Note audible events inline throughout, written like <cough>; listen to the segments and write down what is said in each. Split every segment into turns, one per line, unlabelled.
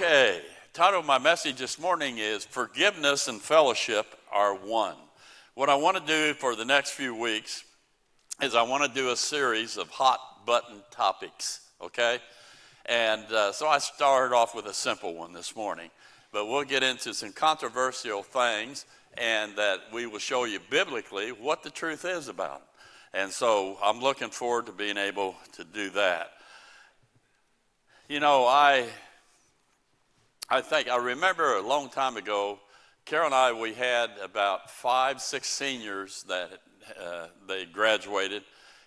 Okay, title of my message this morning is Forgiveness and Fellowship Are One. What I want to do for the next few weeks is I want to do a series of hot button topics, okay? And uh, so I started off with a simple one this morning, but we'll get into some controversial things and that we will show you biblically what the truth is about. And so I'm looking forward to being able to do that. You know, I I think I remember a long time ago, Carol and I we had about five, six seniors that uh, they graduated,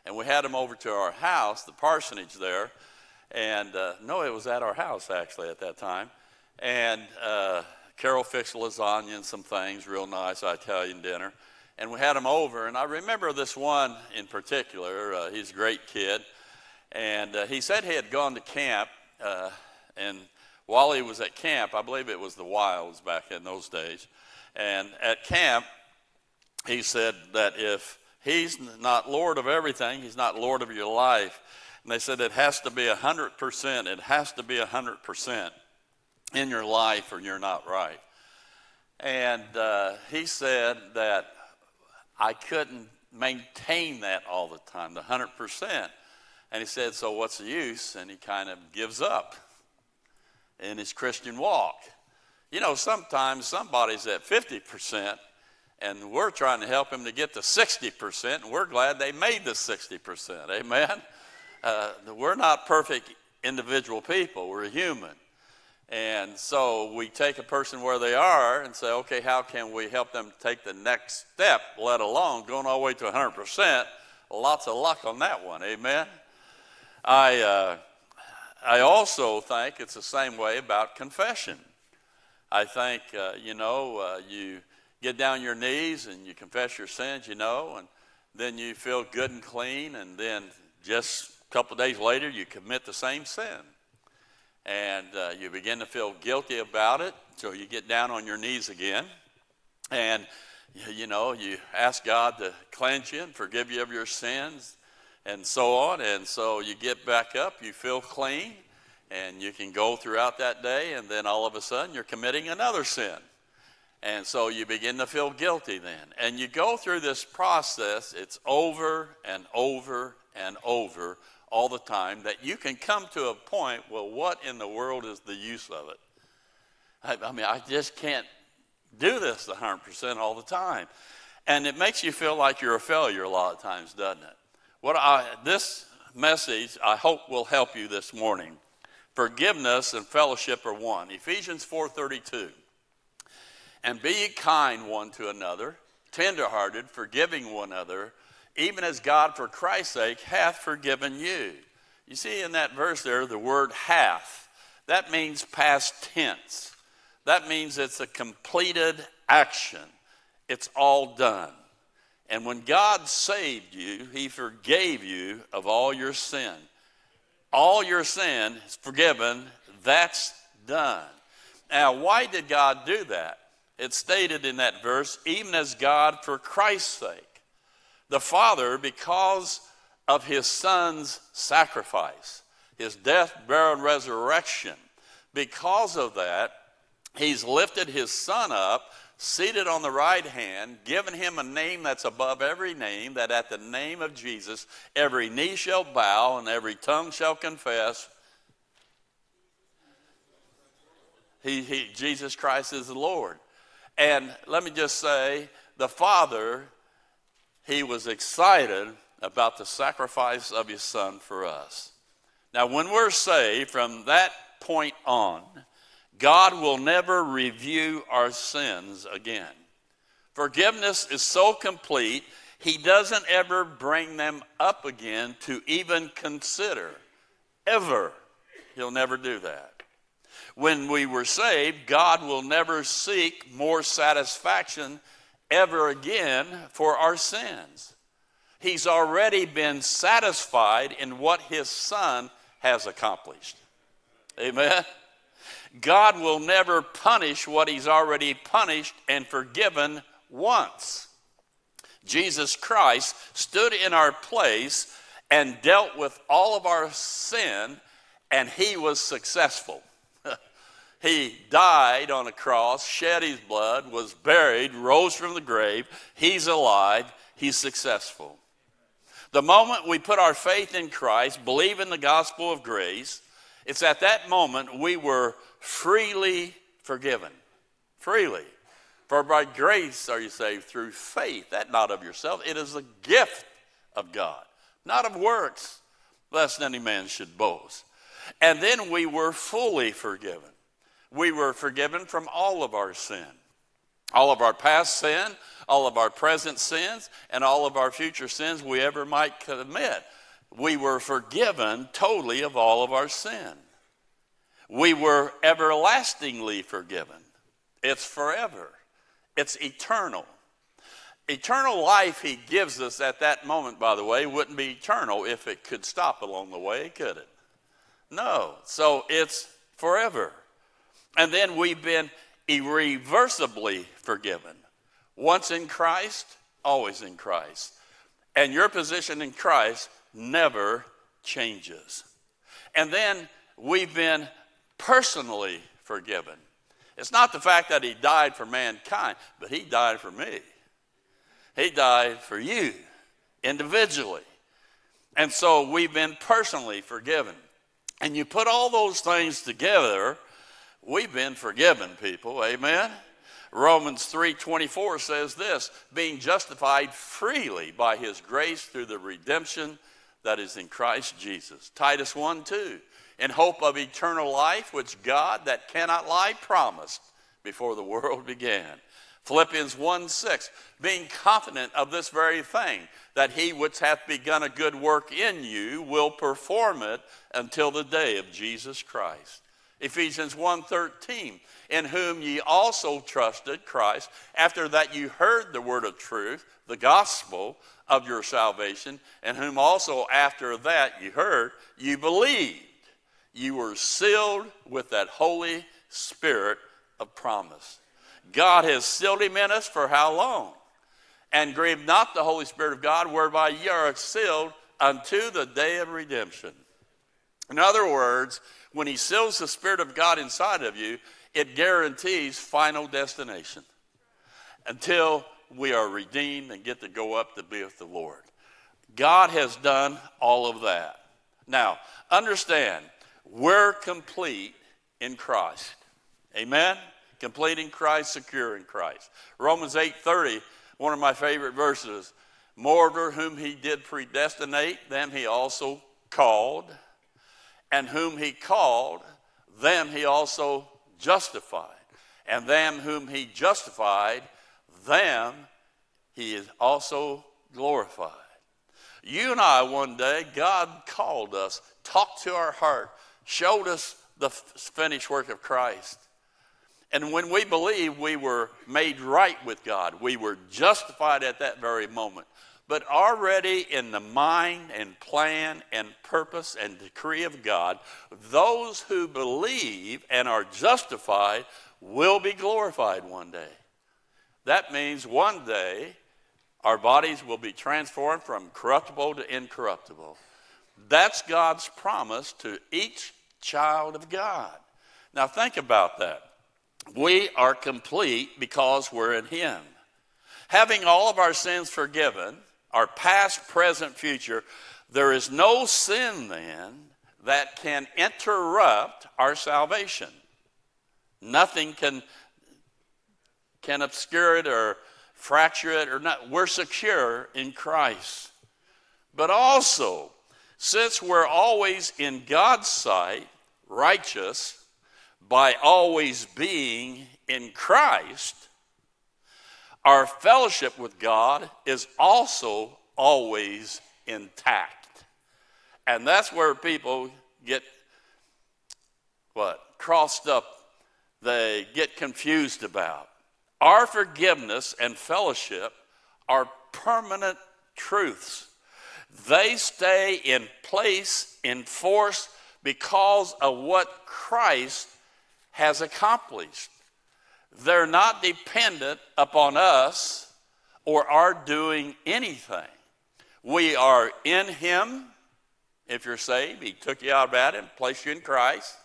and we had them over to our house, the parsonage there, and uh, no, it was at our house actually at that time, and uh, Carol fixed lasagna and some things, real nice Italian dinner, and we had them over, and I remember this one in particular. Uh, he's a great kid, and uh, he said he had gone to camp, uh, and while he was at camp, I believe it was the Wilds back in those days, and at camp, he said that if he's not Lord of everything, he's not Lord of your life. And they said it has to be 100%. It has to be 100% in your life or you're not right. And uh, he said that I couldn't maintain that all the time, the 100%. And he said, So what's the use? And he kind of gives up in his Christian walk. You know, sometimes somebody's at 50% and we're trying to help him to get to 60%, and we're glad they made the 60%. Amen? Uh, we're not perfect individual people, we're human. And so we take a person where they are and say, okay, how can we help them take the next step, let alone going all the way to 100%? Lots of luck on that one. Amen? I. Uh, I also think it's the same way about confession. I think, uh, you know, uh, you get down your knees and you confess your sins, you know, and then you feel good and clean, and then just a couple days later, you commit the same sin. And uh, you begin to feel guilty about it, so you get down on your knees again. And, you know, you ask God to cleanse you and forgive you of your sins and so on. And so you get back up, you feel clean, and you can go throughout that day, and then all of a sudden you're committing another sin. And so you begin to feel guilty then. And you go through this process, it's over and over and over all the time, that you can come to a point, well, what in the world is the use of it? I, I mean, I just can't do this 100% all the time. And it makes you feel like you're a failure a lot of times, doesn't it? What I, this message, I hope, will help you this morning. Forgiveness and fellowship are one. Ephesians 4:32. And be kind one to another, tenderhearted, forgiving one another, even as God for Christ's sake hath forgiven you. You see in that verse there the word hath. That means past tense. That means it's a completed action. It's all done. And when God saved you, He forgave you of all your sin. All your sin is forgiven. That's done. Now, why did God do that? It's stated in that verse, even as God for Christ's sake. The Father, because of His Son's sacrifice, His death, burial, and resurrection, because of that, He's lifted His Son up seated on the right hand, given him a name that's above every name, that at the name of Jesus every knee shall bow and every tongue shall confess. He, he, Jesus Christ is the Lord. And let me just say, the Father, he was excited about the sacrifice of his Son for us. Now, when we're saved, from that point on, God will never review our sins again. Forgiveness is so complete, He doesn't ever bring them up again to even consider. Ever. He'll never do that. When we were saved, God will never seek more satisfaction ever again for our sins. He's already been satisfied in what His Son has accomplished. Amen. God will never punish what He's already punished and forgiven once. Jesus Christ stood in our place and dealt with all of our sin, and He was successful. <laughs> He died on a cross, shed his blood, was buried, rose from the grave. He's alive. He's successful. The moment we put our faith in Christ, believe in the gospel of grace, it's at that moment we were freely forgiven. Freely. For by grace are you saved through faith, that not of yourself. It is a gift of God, not of works, lest any man should boast. And then we were fully forgiven. We were forgiven from all of our sin, all of our past sin, all of our present sins, and all of our future sins we ever might commit. We were forgiven totally of all of our sin. We were everlastingly forgiven. It's forever, it's eternal. Eternal life he gives us at that moment, by the way, wouldn't be eternal if it could stop along the way, could it? No. So it's forever. And then we've been irreversibly forgiven. Once in Christ, always in Christ. And your position in Christ never changes. And then we've been personally forgiven. It's not the fact that he died for mankind, but he died for me. He died for you individually. And so we've been personally forgiven. And you put all those things together, we've been forgiven, people. Amen. Romans 3:24 says this, being justified freely by his grace through the redemption that is in Christ Jesus. Titus 1 2, in hope of eternal life, which God that cannot lie promised before the world began. Philippians 1 6, being confident of this very thing, that he which hath begun a good work in you will perform it until the day of Jesus Christ. Ephesians 1 13, in whom ye also trusted Christ, after that you heard the word of truth, the gospel of your salvation, and whom also after that you heard, you believed. You were sealed with that Holy Spirit of promise. God has sealed him in us for how long? And grieve not the Holy Spirit of God, whereby ye are sealed unto the day of redemption. In other words, when he seals the Spirit of God inside of you, it guarantees final destination until we are redeemed and get to go up to be with the Lord. God has done all of that. Now, understand, we're complete in Christ. Amen? complete in Christ, secure in Christ. Romans 8:30, one of my favorite verses. Moreover, whom he did predestinate, them he also called, and whom he called, them he also justified. And them whom he justified, them he is also glorified. You and I, one day, God called us, talked to our heart, showed us the finished work of Christ. And when we believe we were made right with God, we were justified at that very moment. But already in the mind and plan and purpose and decree of God, those who believe and are justified will be glorified one day. That means one day our bodies will be transformed from corruptible to incorruptible. That's God's promise to each child of God. Now, think about that. We are complete because we're in Him. Having all of our sins forgiven, our past, present, future, there is no sin then that can interrupt our salvation. Nothing can, can obscure it or fracture it or not. We're secure in Christ. But also, since we're always in God's sight righteous, by always being in Christ, our fellowship with God is also always intact. And that's where people get what? Crossed up, they get confused about. Our forgiveness and fellowship are permanent truths. They stay in place, in force, because of what Christ has accomplished. They're not dependent upon us or our doing anything. We are in Him. If you're saved, He took you out of Adam, placed you in Christ.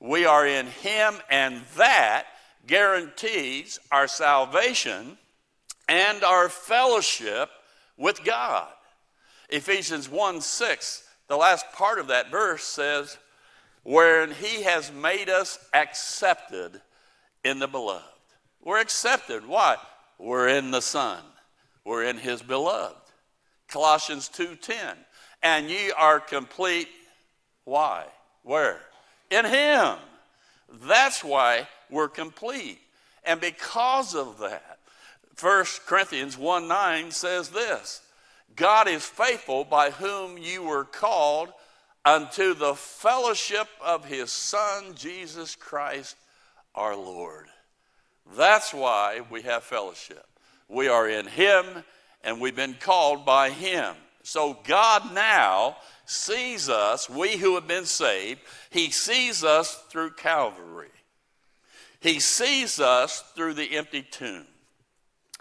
we are in Him, and that guarantees our salvation and our fellowship with God. Ephesians 1 6, the last part of that verse says, Wherein He has made us accepted in the beloved. We're accepted. Why? We're in the Son. We're in His beloved. Colossians 2:10. And ye are complete. Why? Where? In Him. That's why we're complete. And because of that, 1 Corinthians 1 9 says this God is faithful by whom you were called unto the fellowship of his Son, Jesus Christ our Lord. That's why we have fellowship. We are in him and we've been called by him. So God now sees us, we who have been saved, he sees us through Calvary. He sees us through the empty tomb.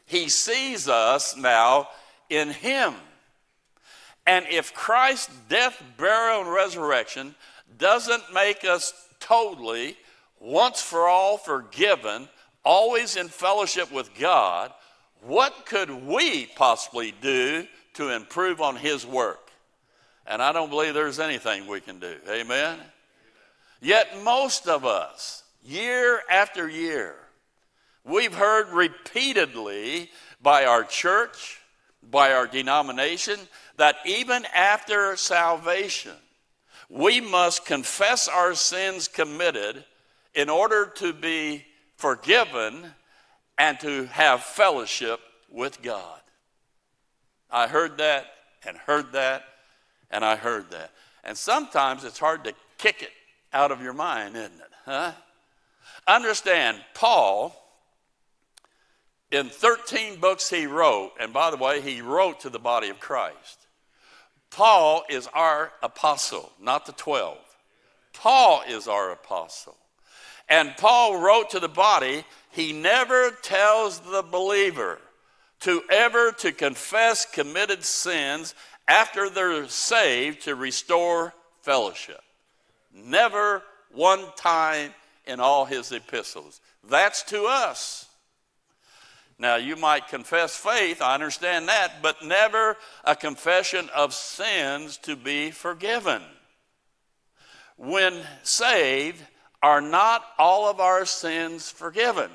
He sees us now in Him. And if Christ's death, burial, and resurrection doesn't make us totally, once for all forgiven, always in fellowship with God, what could we possibly do to improve on His work? And I don't believe there's anything we can do. Amen? Yet most of us, year after year, we've heard repeatedly by our church, by our denomination, that even after salvation, we must confess our sins committed in order to be forgiven and to have fellowship with God. I heard that and heard that and I heard that. And sometimes it's hard to kick it out of your mind, isn't it? Huh? Understand, Paul in 13 books he wrote, and by the way, he wrote to the body of Christ. Paul is our apostle, not the 12. Paul is our apostle. And Paul wrote to the body, he never tells the believer to ever to confess committed sins after they're saved to restore fellowship. Never one time in all his epistles. That's to us. Now, you might confess faith, I understand that, but never a confession of sins to be forgiven. When saved, are not all of our sins forgiven?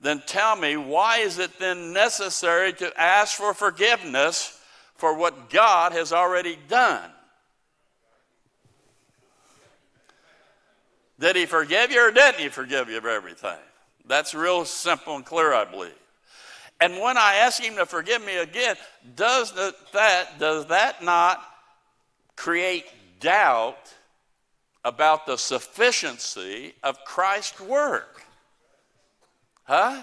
Then tell me, why is it then necessary to ask for forgiveness for what God has already done? Did He forgive you or didn't He forgive you of everything? That's real simple and clear, I believe. And when I ask him to forgive me again, does that, does that not create doubt about the sufficiency of Christ's work? Huh?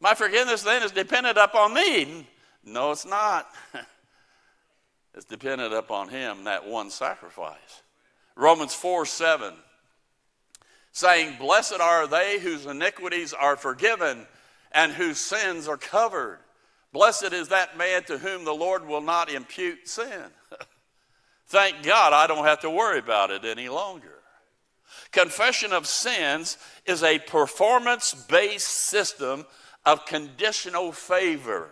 My forgiveness then is dependent upon me. No, it's not. <laughs> it's dependent upon him, that one sacrifice. Romans 4 7 saying, Blessed are they whose iniquities are forgiven and whose sins are covered. Blessed is that man to whom the Lord will not impute sin. <laughs> Thank God I don't have to worry about it any longer. Confession of sins is a performance based system of conditional favor.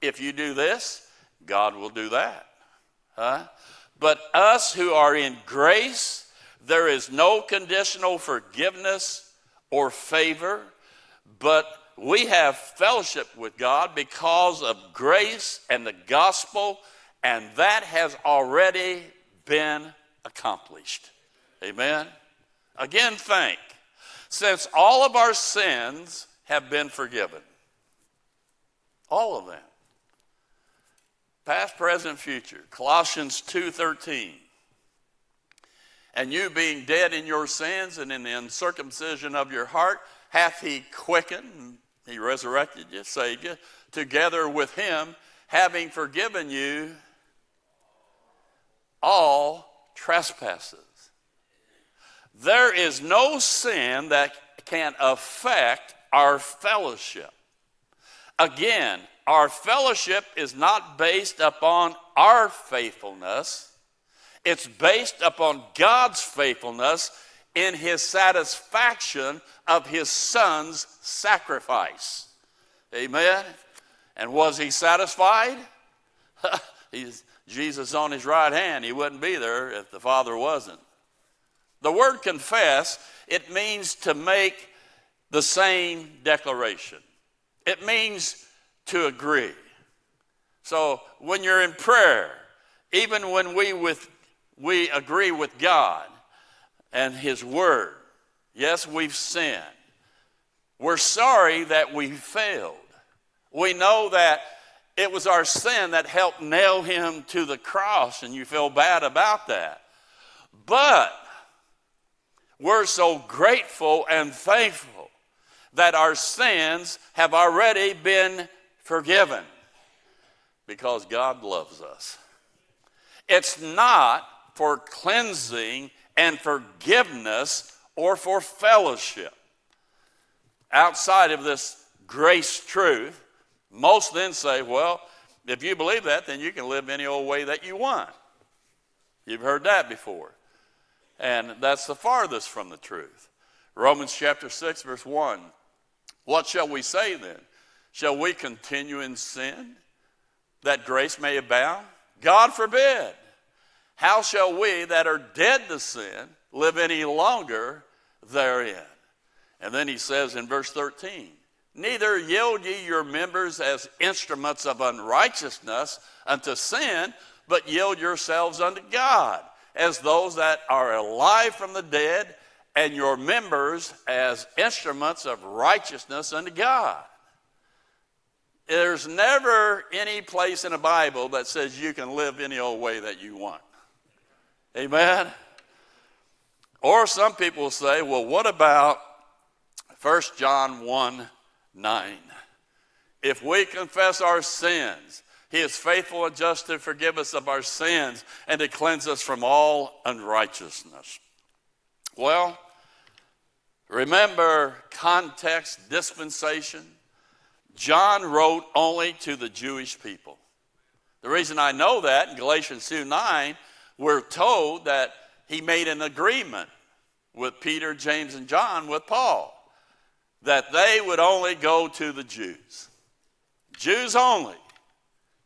If you do this, God will do that. Huh? But us who are in grace, there is no conditional forgiveness or favor, but we have fellowship with God because of grace and the gospel, and that has already been accomplished. Amen. Again, thank. Since all of our sins have been forgiven, all of them, past, present, future. Colossians 2:13 and you being dead in your sins and in the uncircumcision of your heart, hath he quickened, he resurrected you, saved you, together with him, having forgiven you all trespasses. There is no sin that can affect our fellowship. Again, our fellowship is not based upon our faithfulness it's based upon God's faithfulness in his satisfaction of his son's sacrifice. Amen. And was he satisfied? <laughs> He's, Jesus on his right hand. He wouldn't be there if the Father wasn't. The word confess, it means to make the same declaration. It means to agree. So when you're in prayer, even when we with we agree with God and his word, yes, we've sinned. We're sorry that we failed. We know that it was our sin that helped nail him to the cross, and you feel bad about that. But we're so grateful and thankful that our sins have already been forgiven because God loves us. It's not for cleansing and forgiveness or for fellowship. Outside of this grace truth, most then say, well, if you believe that, then you can live any old way that you want. You've heard that before. And that's the farthest from the truth. Romans chapter 6, verse 1. What shall we say then? Shall we continue in sin that grace may abound? God forbid. How shall we that are dead to sin live any longer therein? And then he says in verse 13, Neither yield ye your members as instruments of unrighteousness unto sin, but yield yourselves unto God as those that are alive from the dead, and your members as instruments of righteousness unto God. There's never any place in the Bible that says you can live any old way that you want. Amen? Or some people say, well, what about 1 John 1 9. If we confess our sins, he is faithful and just to forgive us of our sins and to cleanse us from all unrighteousness. Well, remember context, dispensation. John wrote only to the Jewish people. The reason I know that in Galatians 2 9, we're told that he made an agreement with Peter, James, and John with Paul that they would only go to the Jews. Jews only.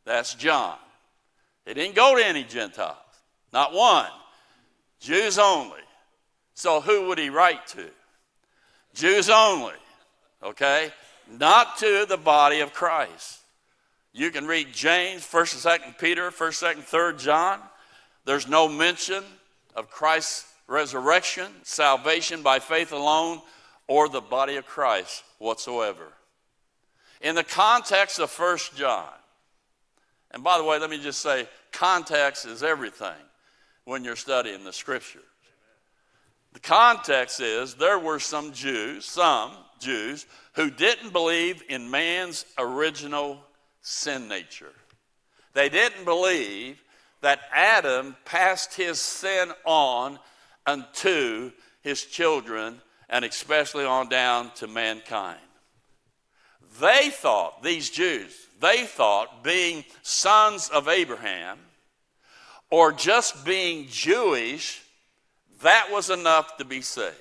That's John. He didn't go to any Gentiles, not one. Jews only. So who would he write to? Jews only, okay? Not to the body of Christ. You can read James, 1st and 2nd Peter, 1st, 2nd, 3rd John. There's no mention of Christ's resurrection, salvation by faith alone, or the body of Christ whatsoever. In the context of First John, and by the way, let me just say, context is everything when you're studying the scriptures. The context is there were some Jews, some Jews, who didn't believe in man's original sin nature. They didn't believe that Adam passed his sin on unto his children and especially on down to mankind. They thought, these Jews, they thought being sons of Abraham or just being Jewish, that was enough to be saved.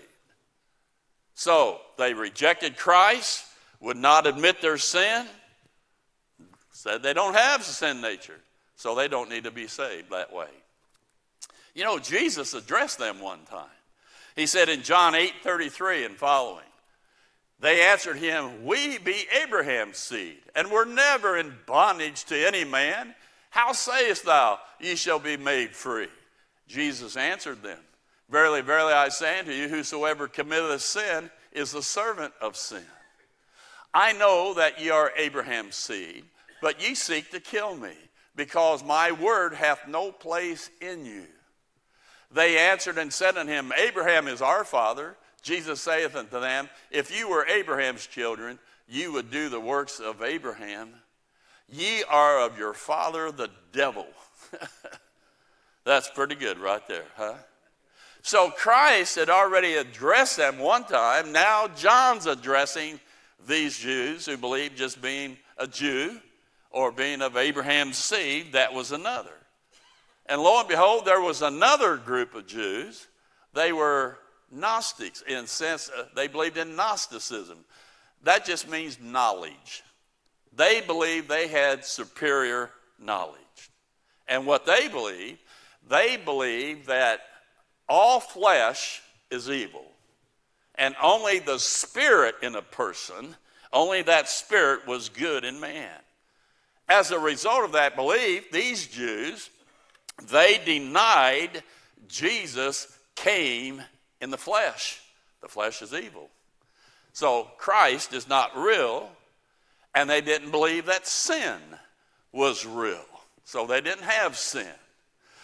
So they rejected Christ, would not admit their sin, said they don't have sin nature, so they don't need to be saved that way. You know, Jesus addressed them one time. He said in John 8 33 and following, they answered him, We be Abraham's seed, and were never in bondage to any man. How sayest thou, ye shall be made free? Jesus answered them, Verily, verily, I say unto you, whosoever committeth sin is the servant of sin. I know that ye are Abraham's seed, but ye seek to kill me, because my word hath no place in you. They answered and said unto him, Abraham is our father. Jesus saith unto them, If you were Abraham's children, you would do the works of Abraham. Ye are of your father the devil. <laughs> That's pretty good right there, huh? So Christ had already addressed them one time. Now John's addressing these Jews who believe just being a Jew or being of Abraham's seed, that was another. And lo and behold, there was another group of Jews. They were Gnostics in sense uh, they believed in Gnosticism. That just means knowledge. They believed they had superior knowledge. And what they believe, they believe that all flesh is evil. And only the spirit in a person, only that spirit was good in man. As a result of that belief, these Jews, they denied Jesus came in the flesh. The flesh is evil. So Christ is not real, and they didn't believe that sin was real. So they didn't have sin.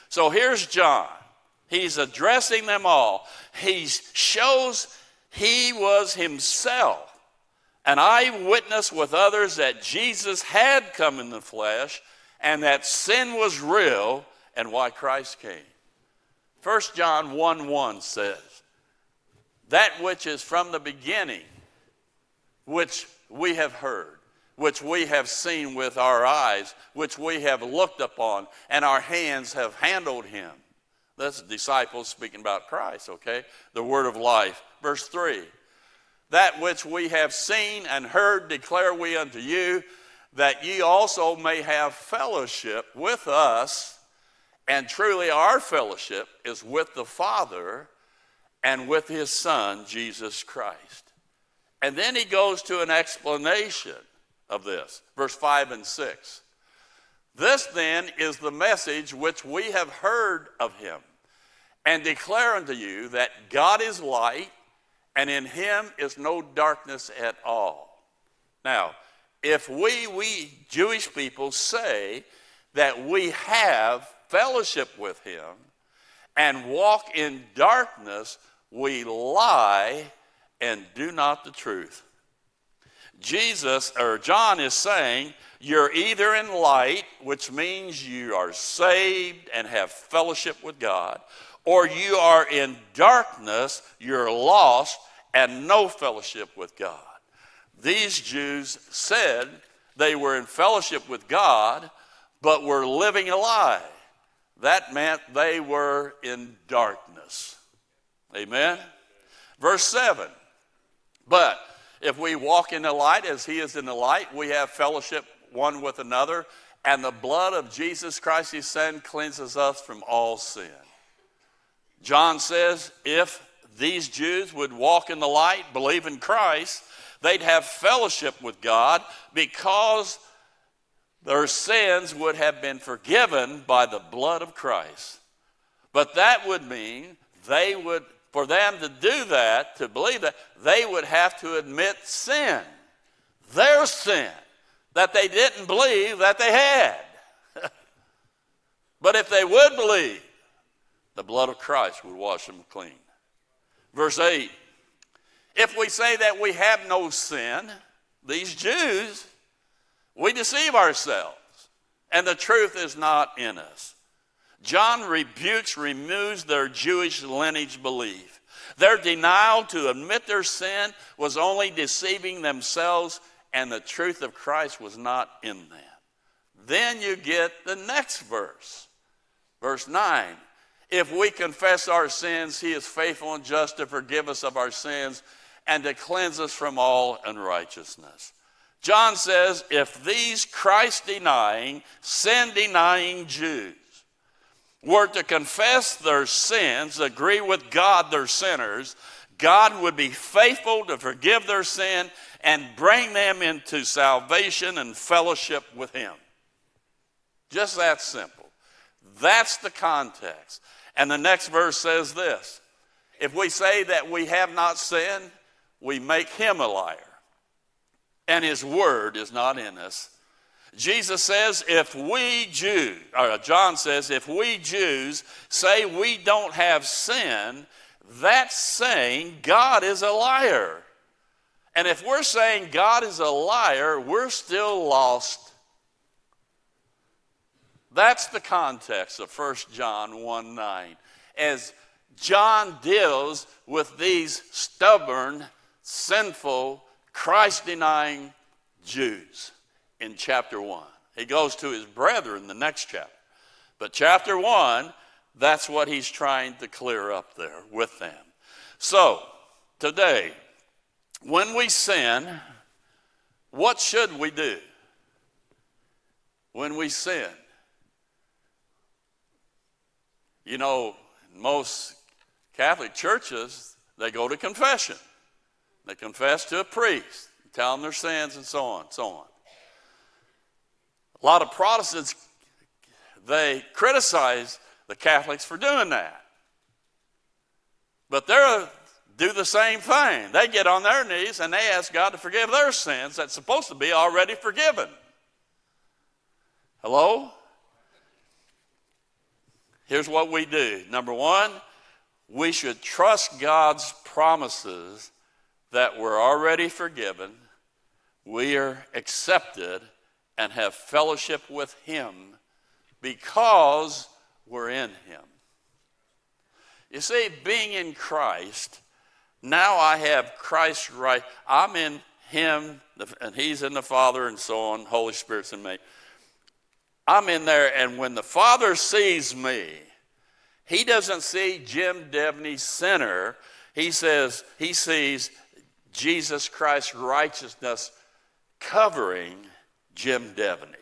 So here's John. He's addressing them all. He shows he was himself an eyewitness with others that Jesus had come in the flesh and that sin was real and why Christ came. 1 John 1 1 says, That which is from the beginning, which we have heard, which we have seen with our eyes, which we have looked upon, and our hands have handled him. That's disciples speaking about Christ, okay? The word of life. Verse 3 That which we have seen and heard declare we unto you, that ye also may have fellowship with us. And truly, our fellowship is with the Father and with his Son, Jesus Christ. And then he goes to an explanation of this. Verse 5 and 6. This then is the message which we have heard of him and declare unto you that God is light and in him is no darkness at all. Now, if we, we Jewish people say that we have fellowship with him and walk in darkness, we lie and do not the truth. Jesus or John is saying, you're either in light, which means you are saved and have fellowship with God, or you are in darkness, you're lost and no fellowship with God. These Jews said they were in fellowship with God, but were living a lie. That meant they were in darkness. Amen? Verse 7 But if we walk in the light as he is in the light, we have fellowship one with another, and the blood of Jesus Christ, his son, cleanses us from all sin. John says if these Jews would walk in the light, believe in Christ, they'd have fellowship with God because their sins would have been forgiven by the blood of Christ. But that would mean they would for them to do that, to believe that, they would have to admit sin, their sin, that they didn't believe that they had. <laughs> but if they would believe, the blood of Christ would wash them clean. Verse 8 If we say that we have no sin, these Jews, we deceive ourselves, and the truth is not in us. John rebukes, removes their Jewish lineage belief. Their denial to admit their sin was only deceiving themselves, and the truth of Christ was not in them. Then you get the next verse, verse 9. If we confess our sins, he is faithful and just to forgive us of our sins and to cleanse us from all unrighteousness. John says, if these Christ denying, sin denying Jews were to confess their sins, agree with God they're sinners, God would be faithful to forgive their sin and bring them into salvation and fellowship with Him. Just that simple. That's the context. And the next verse says this If we say that we have not sinned, we make Him a liar, and His word is not in us. Jesus says, if we Jews, or John says, if we Jews say we don't have sin, that's saying God is a liar. And if we're saying God is a liar, we're still lost. That's the context of 1 John 1 9. As John deals with these stubborn, sinful, Christ denying Jews in chapter 1. He goes to his brethren in the next chapter. But chapter 1, that's what he's trying to clear up there with them. So, today, when we sin, what should we do? When we sin, you know, most Catholic churches, they go to confession. They confess to a priest, tell them their sins, and so on, so on. A lot of Protestants, they criticize the Catholics for doing that. But they do the same thing. They get on their knees and they ask God to forgive their sins that's supposed to be already forgiven. Hello? Here's what we do. Number one, we should trust God's promises that we're already forgiven, we are accepted, and have fellowship with Him because we're in Him. You see, being in Christ, now I have Christ right. I'm in Him, and He's in the Father, and so on. Holy Spirit's in me. I'm in there, and when the Father sees me, He doesn't see Jim Devney sinner. He says He sees Jesus Christ's righteousness covering Jim Devney.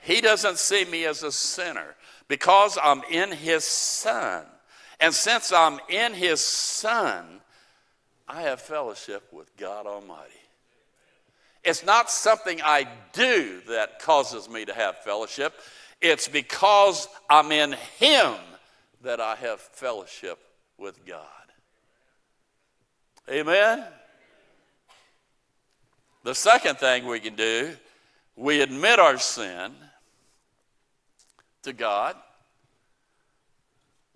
He doesn't see me as a sinner because I'm in His Son. And since I'm in His Son, I have fellowship with God Almighty. It's not something I do that causes me to have fellowship. It's because I'm in Him that I have fellowship with God. Amen? The second thing we can do, we admit our sin to God,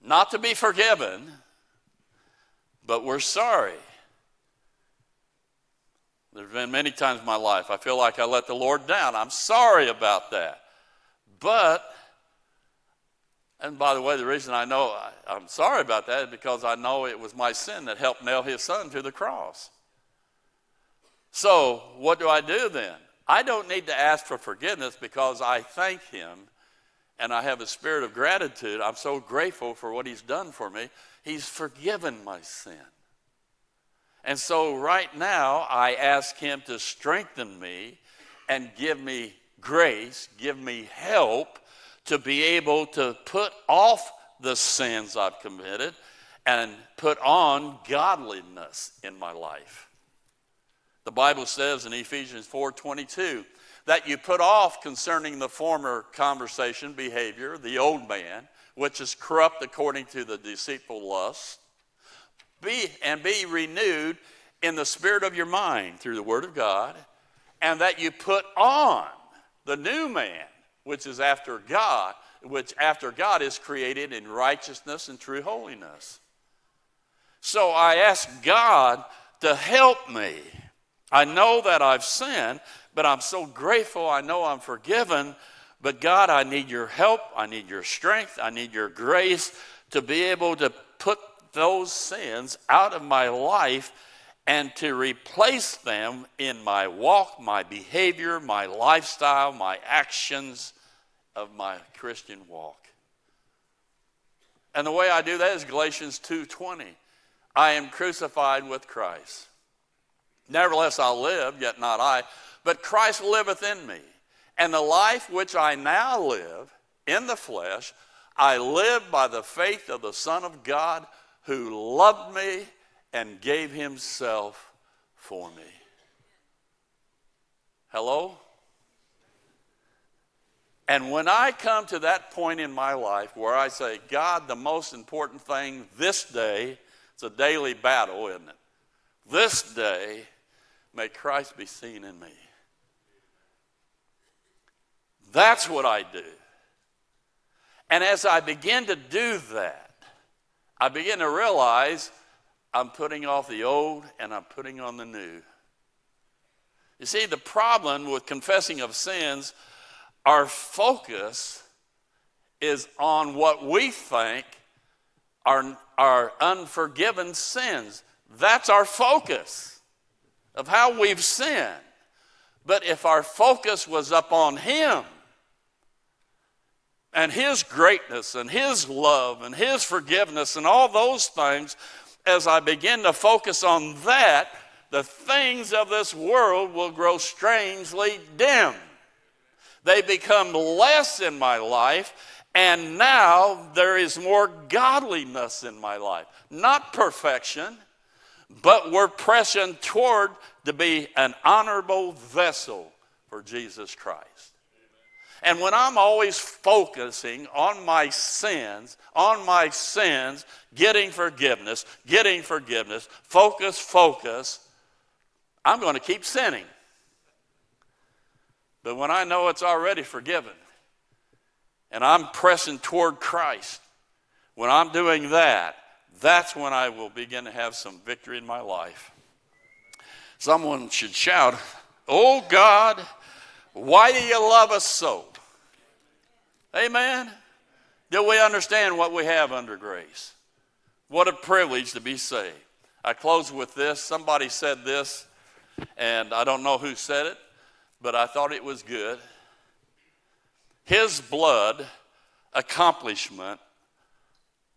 not to be forgiven, but we're sorry. There's been many times in my life I feel like I let the Lord down. I'm sorry about that. But and by the way, the reason I know I, am sorry about that is because I know it was my sin that helped nail his son to the cross. So, what do I do then? I don't need to ask for forgiveness because I thank him and I have a spirit of gratitude. I'm so grateful for what he's done for me. He's forgiven my sin. And so, right now, I ask him to strengthen me and give me grace, give me help to be able to put off the sins I've committed and put on godliness in my life. The Bible says in Ephesians 4:22 that you put off concerning the former conversation, behavior, the old man, which is corrupt according to the deceitful lust, be and be renewed in the spirit of your mind through the word of God, and that you put on the new man which is after God, which after God is created in righteousness and true holiness. So I ask God to help me. I know that I've sinned, but I'm so grateful. I know I'm forgiven. But God, I need your help. I need your strength. I need your grace to be able to put those sins out of my life and to replace them in my walk, my behavior, my lifestyle, my actions of my Christian walk. And the way I do that is Galatians 2:20. I am crucified with Christ. Nevertheless I'll live, yet not I, but Christ liveth in me. And the life which I now live in the flesh, I live by the faith of the Son of God who loved me and gave himself for me. Hello? And when I come to that point in my life where I say, God, the most important thing this day, it's a daily battle, isn't it? This day, may Christ be seen in me. That's what I do. And as I begin to do that, I begin to realize I'm putting off the old and I'm putting on the new. You see, the problem with confessing of sins, our focus is on what we think are, are unforgiven sins. That's our focus of how we've sinned. But if our focus was up on Him and His greatness and His love and His forgiveness and all those things, as I begin to focus on that, the things of this world will grow strangely dim. They become less in my life, and now there is more godliness in my life. Not perfection, but we're pressing toward to be an honorable vessel for Jesus Christ. And when I'm always focusing on my sins, on my sins, getting forgiveness, getting forgiveness, focus, focus, I'm going to keep sinning. But when I know it's already forgiven and I'm pressing toward Christ, when I'm doing that, that's when I will begin to have some victory in my life. Someone should shout, Oh God, why do you love us so? Amen. Do we understand what we have under grace? What a privilege to be saved. I close with this. Somebody said this, and I don't know who said it, but I thought it was good. His blood accomplishment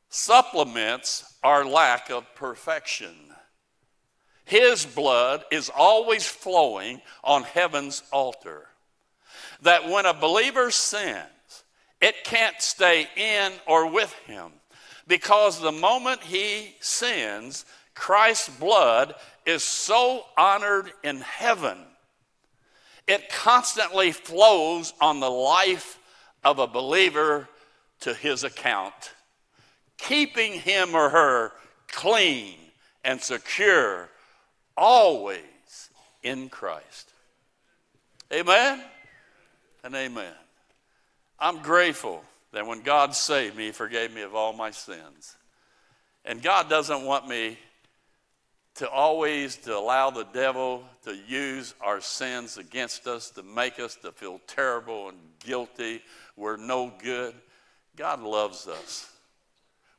supplements our lack of perfection. His blood is always flowing on heaven's altar. That when a believer sins, it can't stay in or with him because the moment he sins, Christ's blood is so honored in heaven it constantly flows on the life of a believer to his account, keeping him or her clean and secure, always in Christ. Amen and amen. I'm grateful that when God saved me, He forgave me of all my sins. And God doesn't want me to always to allow the devil to use our sins against us to make us to feel terrible and guilty. We're no good. God loves us.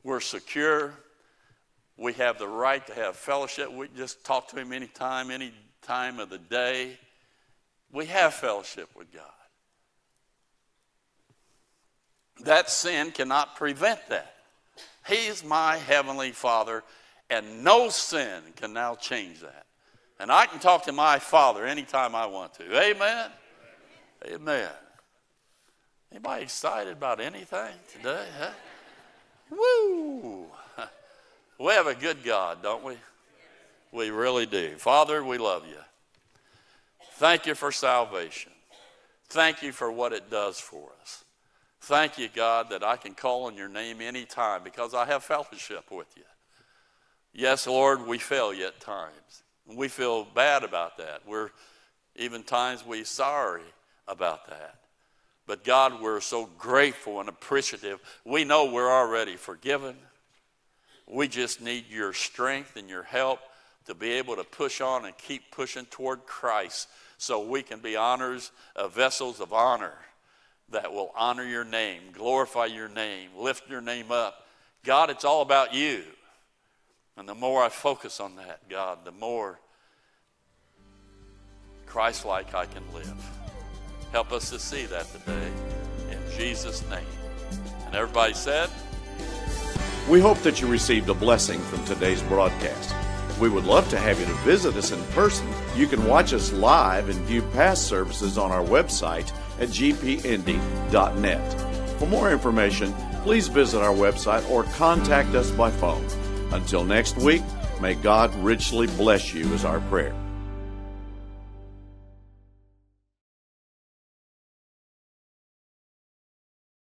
We're secure. We have the right to have fellowship. We just talk to him anytime any time of the day. We have fellowship with god that sin cannot prevent that he's my heavenly father and no sin can now change that. And I can talk to my Father anytime I want to. Amen? Amen. Anybody excited about anything today? Huh? Woo! <laughs> We have a good God, don't we? We really do. Father, we love you. Thank you for salvation. Thank you for what it does for us. Thank you, God, that I can call on your name anytime because I have fellowship with you. Yes, Lord, we fail you at times. We feel bad about that. We're even times we sorry about that. But God, we're so grateful and appreciative. We know we're already forgiven. We just need your strength and your help to be able to push on and keep pushing toward Christ so we can be honors, uh, vessels of honor that will honor your name, glorify your name, lift your name up. God, it's all about you. And the more I focus on that, God, the more Christ like I can live. Help us to see that today. In Jesus' name. And everybody said,
We hope that you received a blessing from today's broadcast. We would love to have you to visit us in person. You can watch us live and view past services on our website at gpindy.net. For more information, please visit our website or contact us by phone. Until next week, may God richly bless you, is our prayer.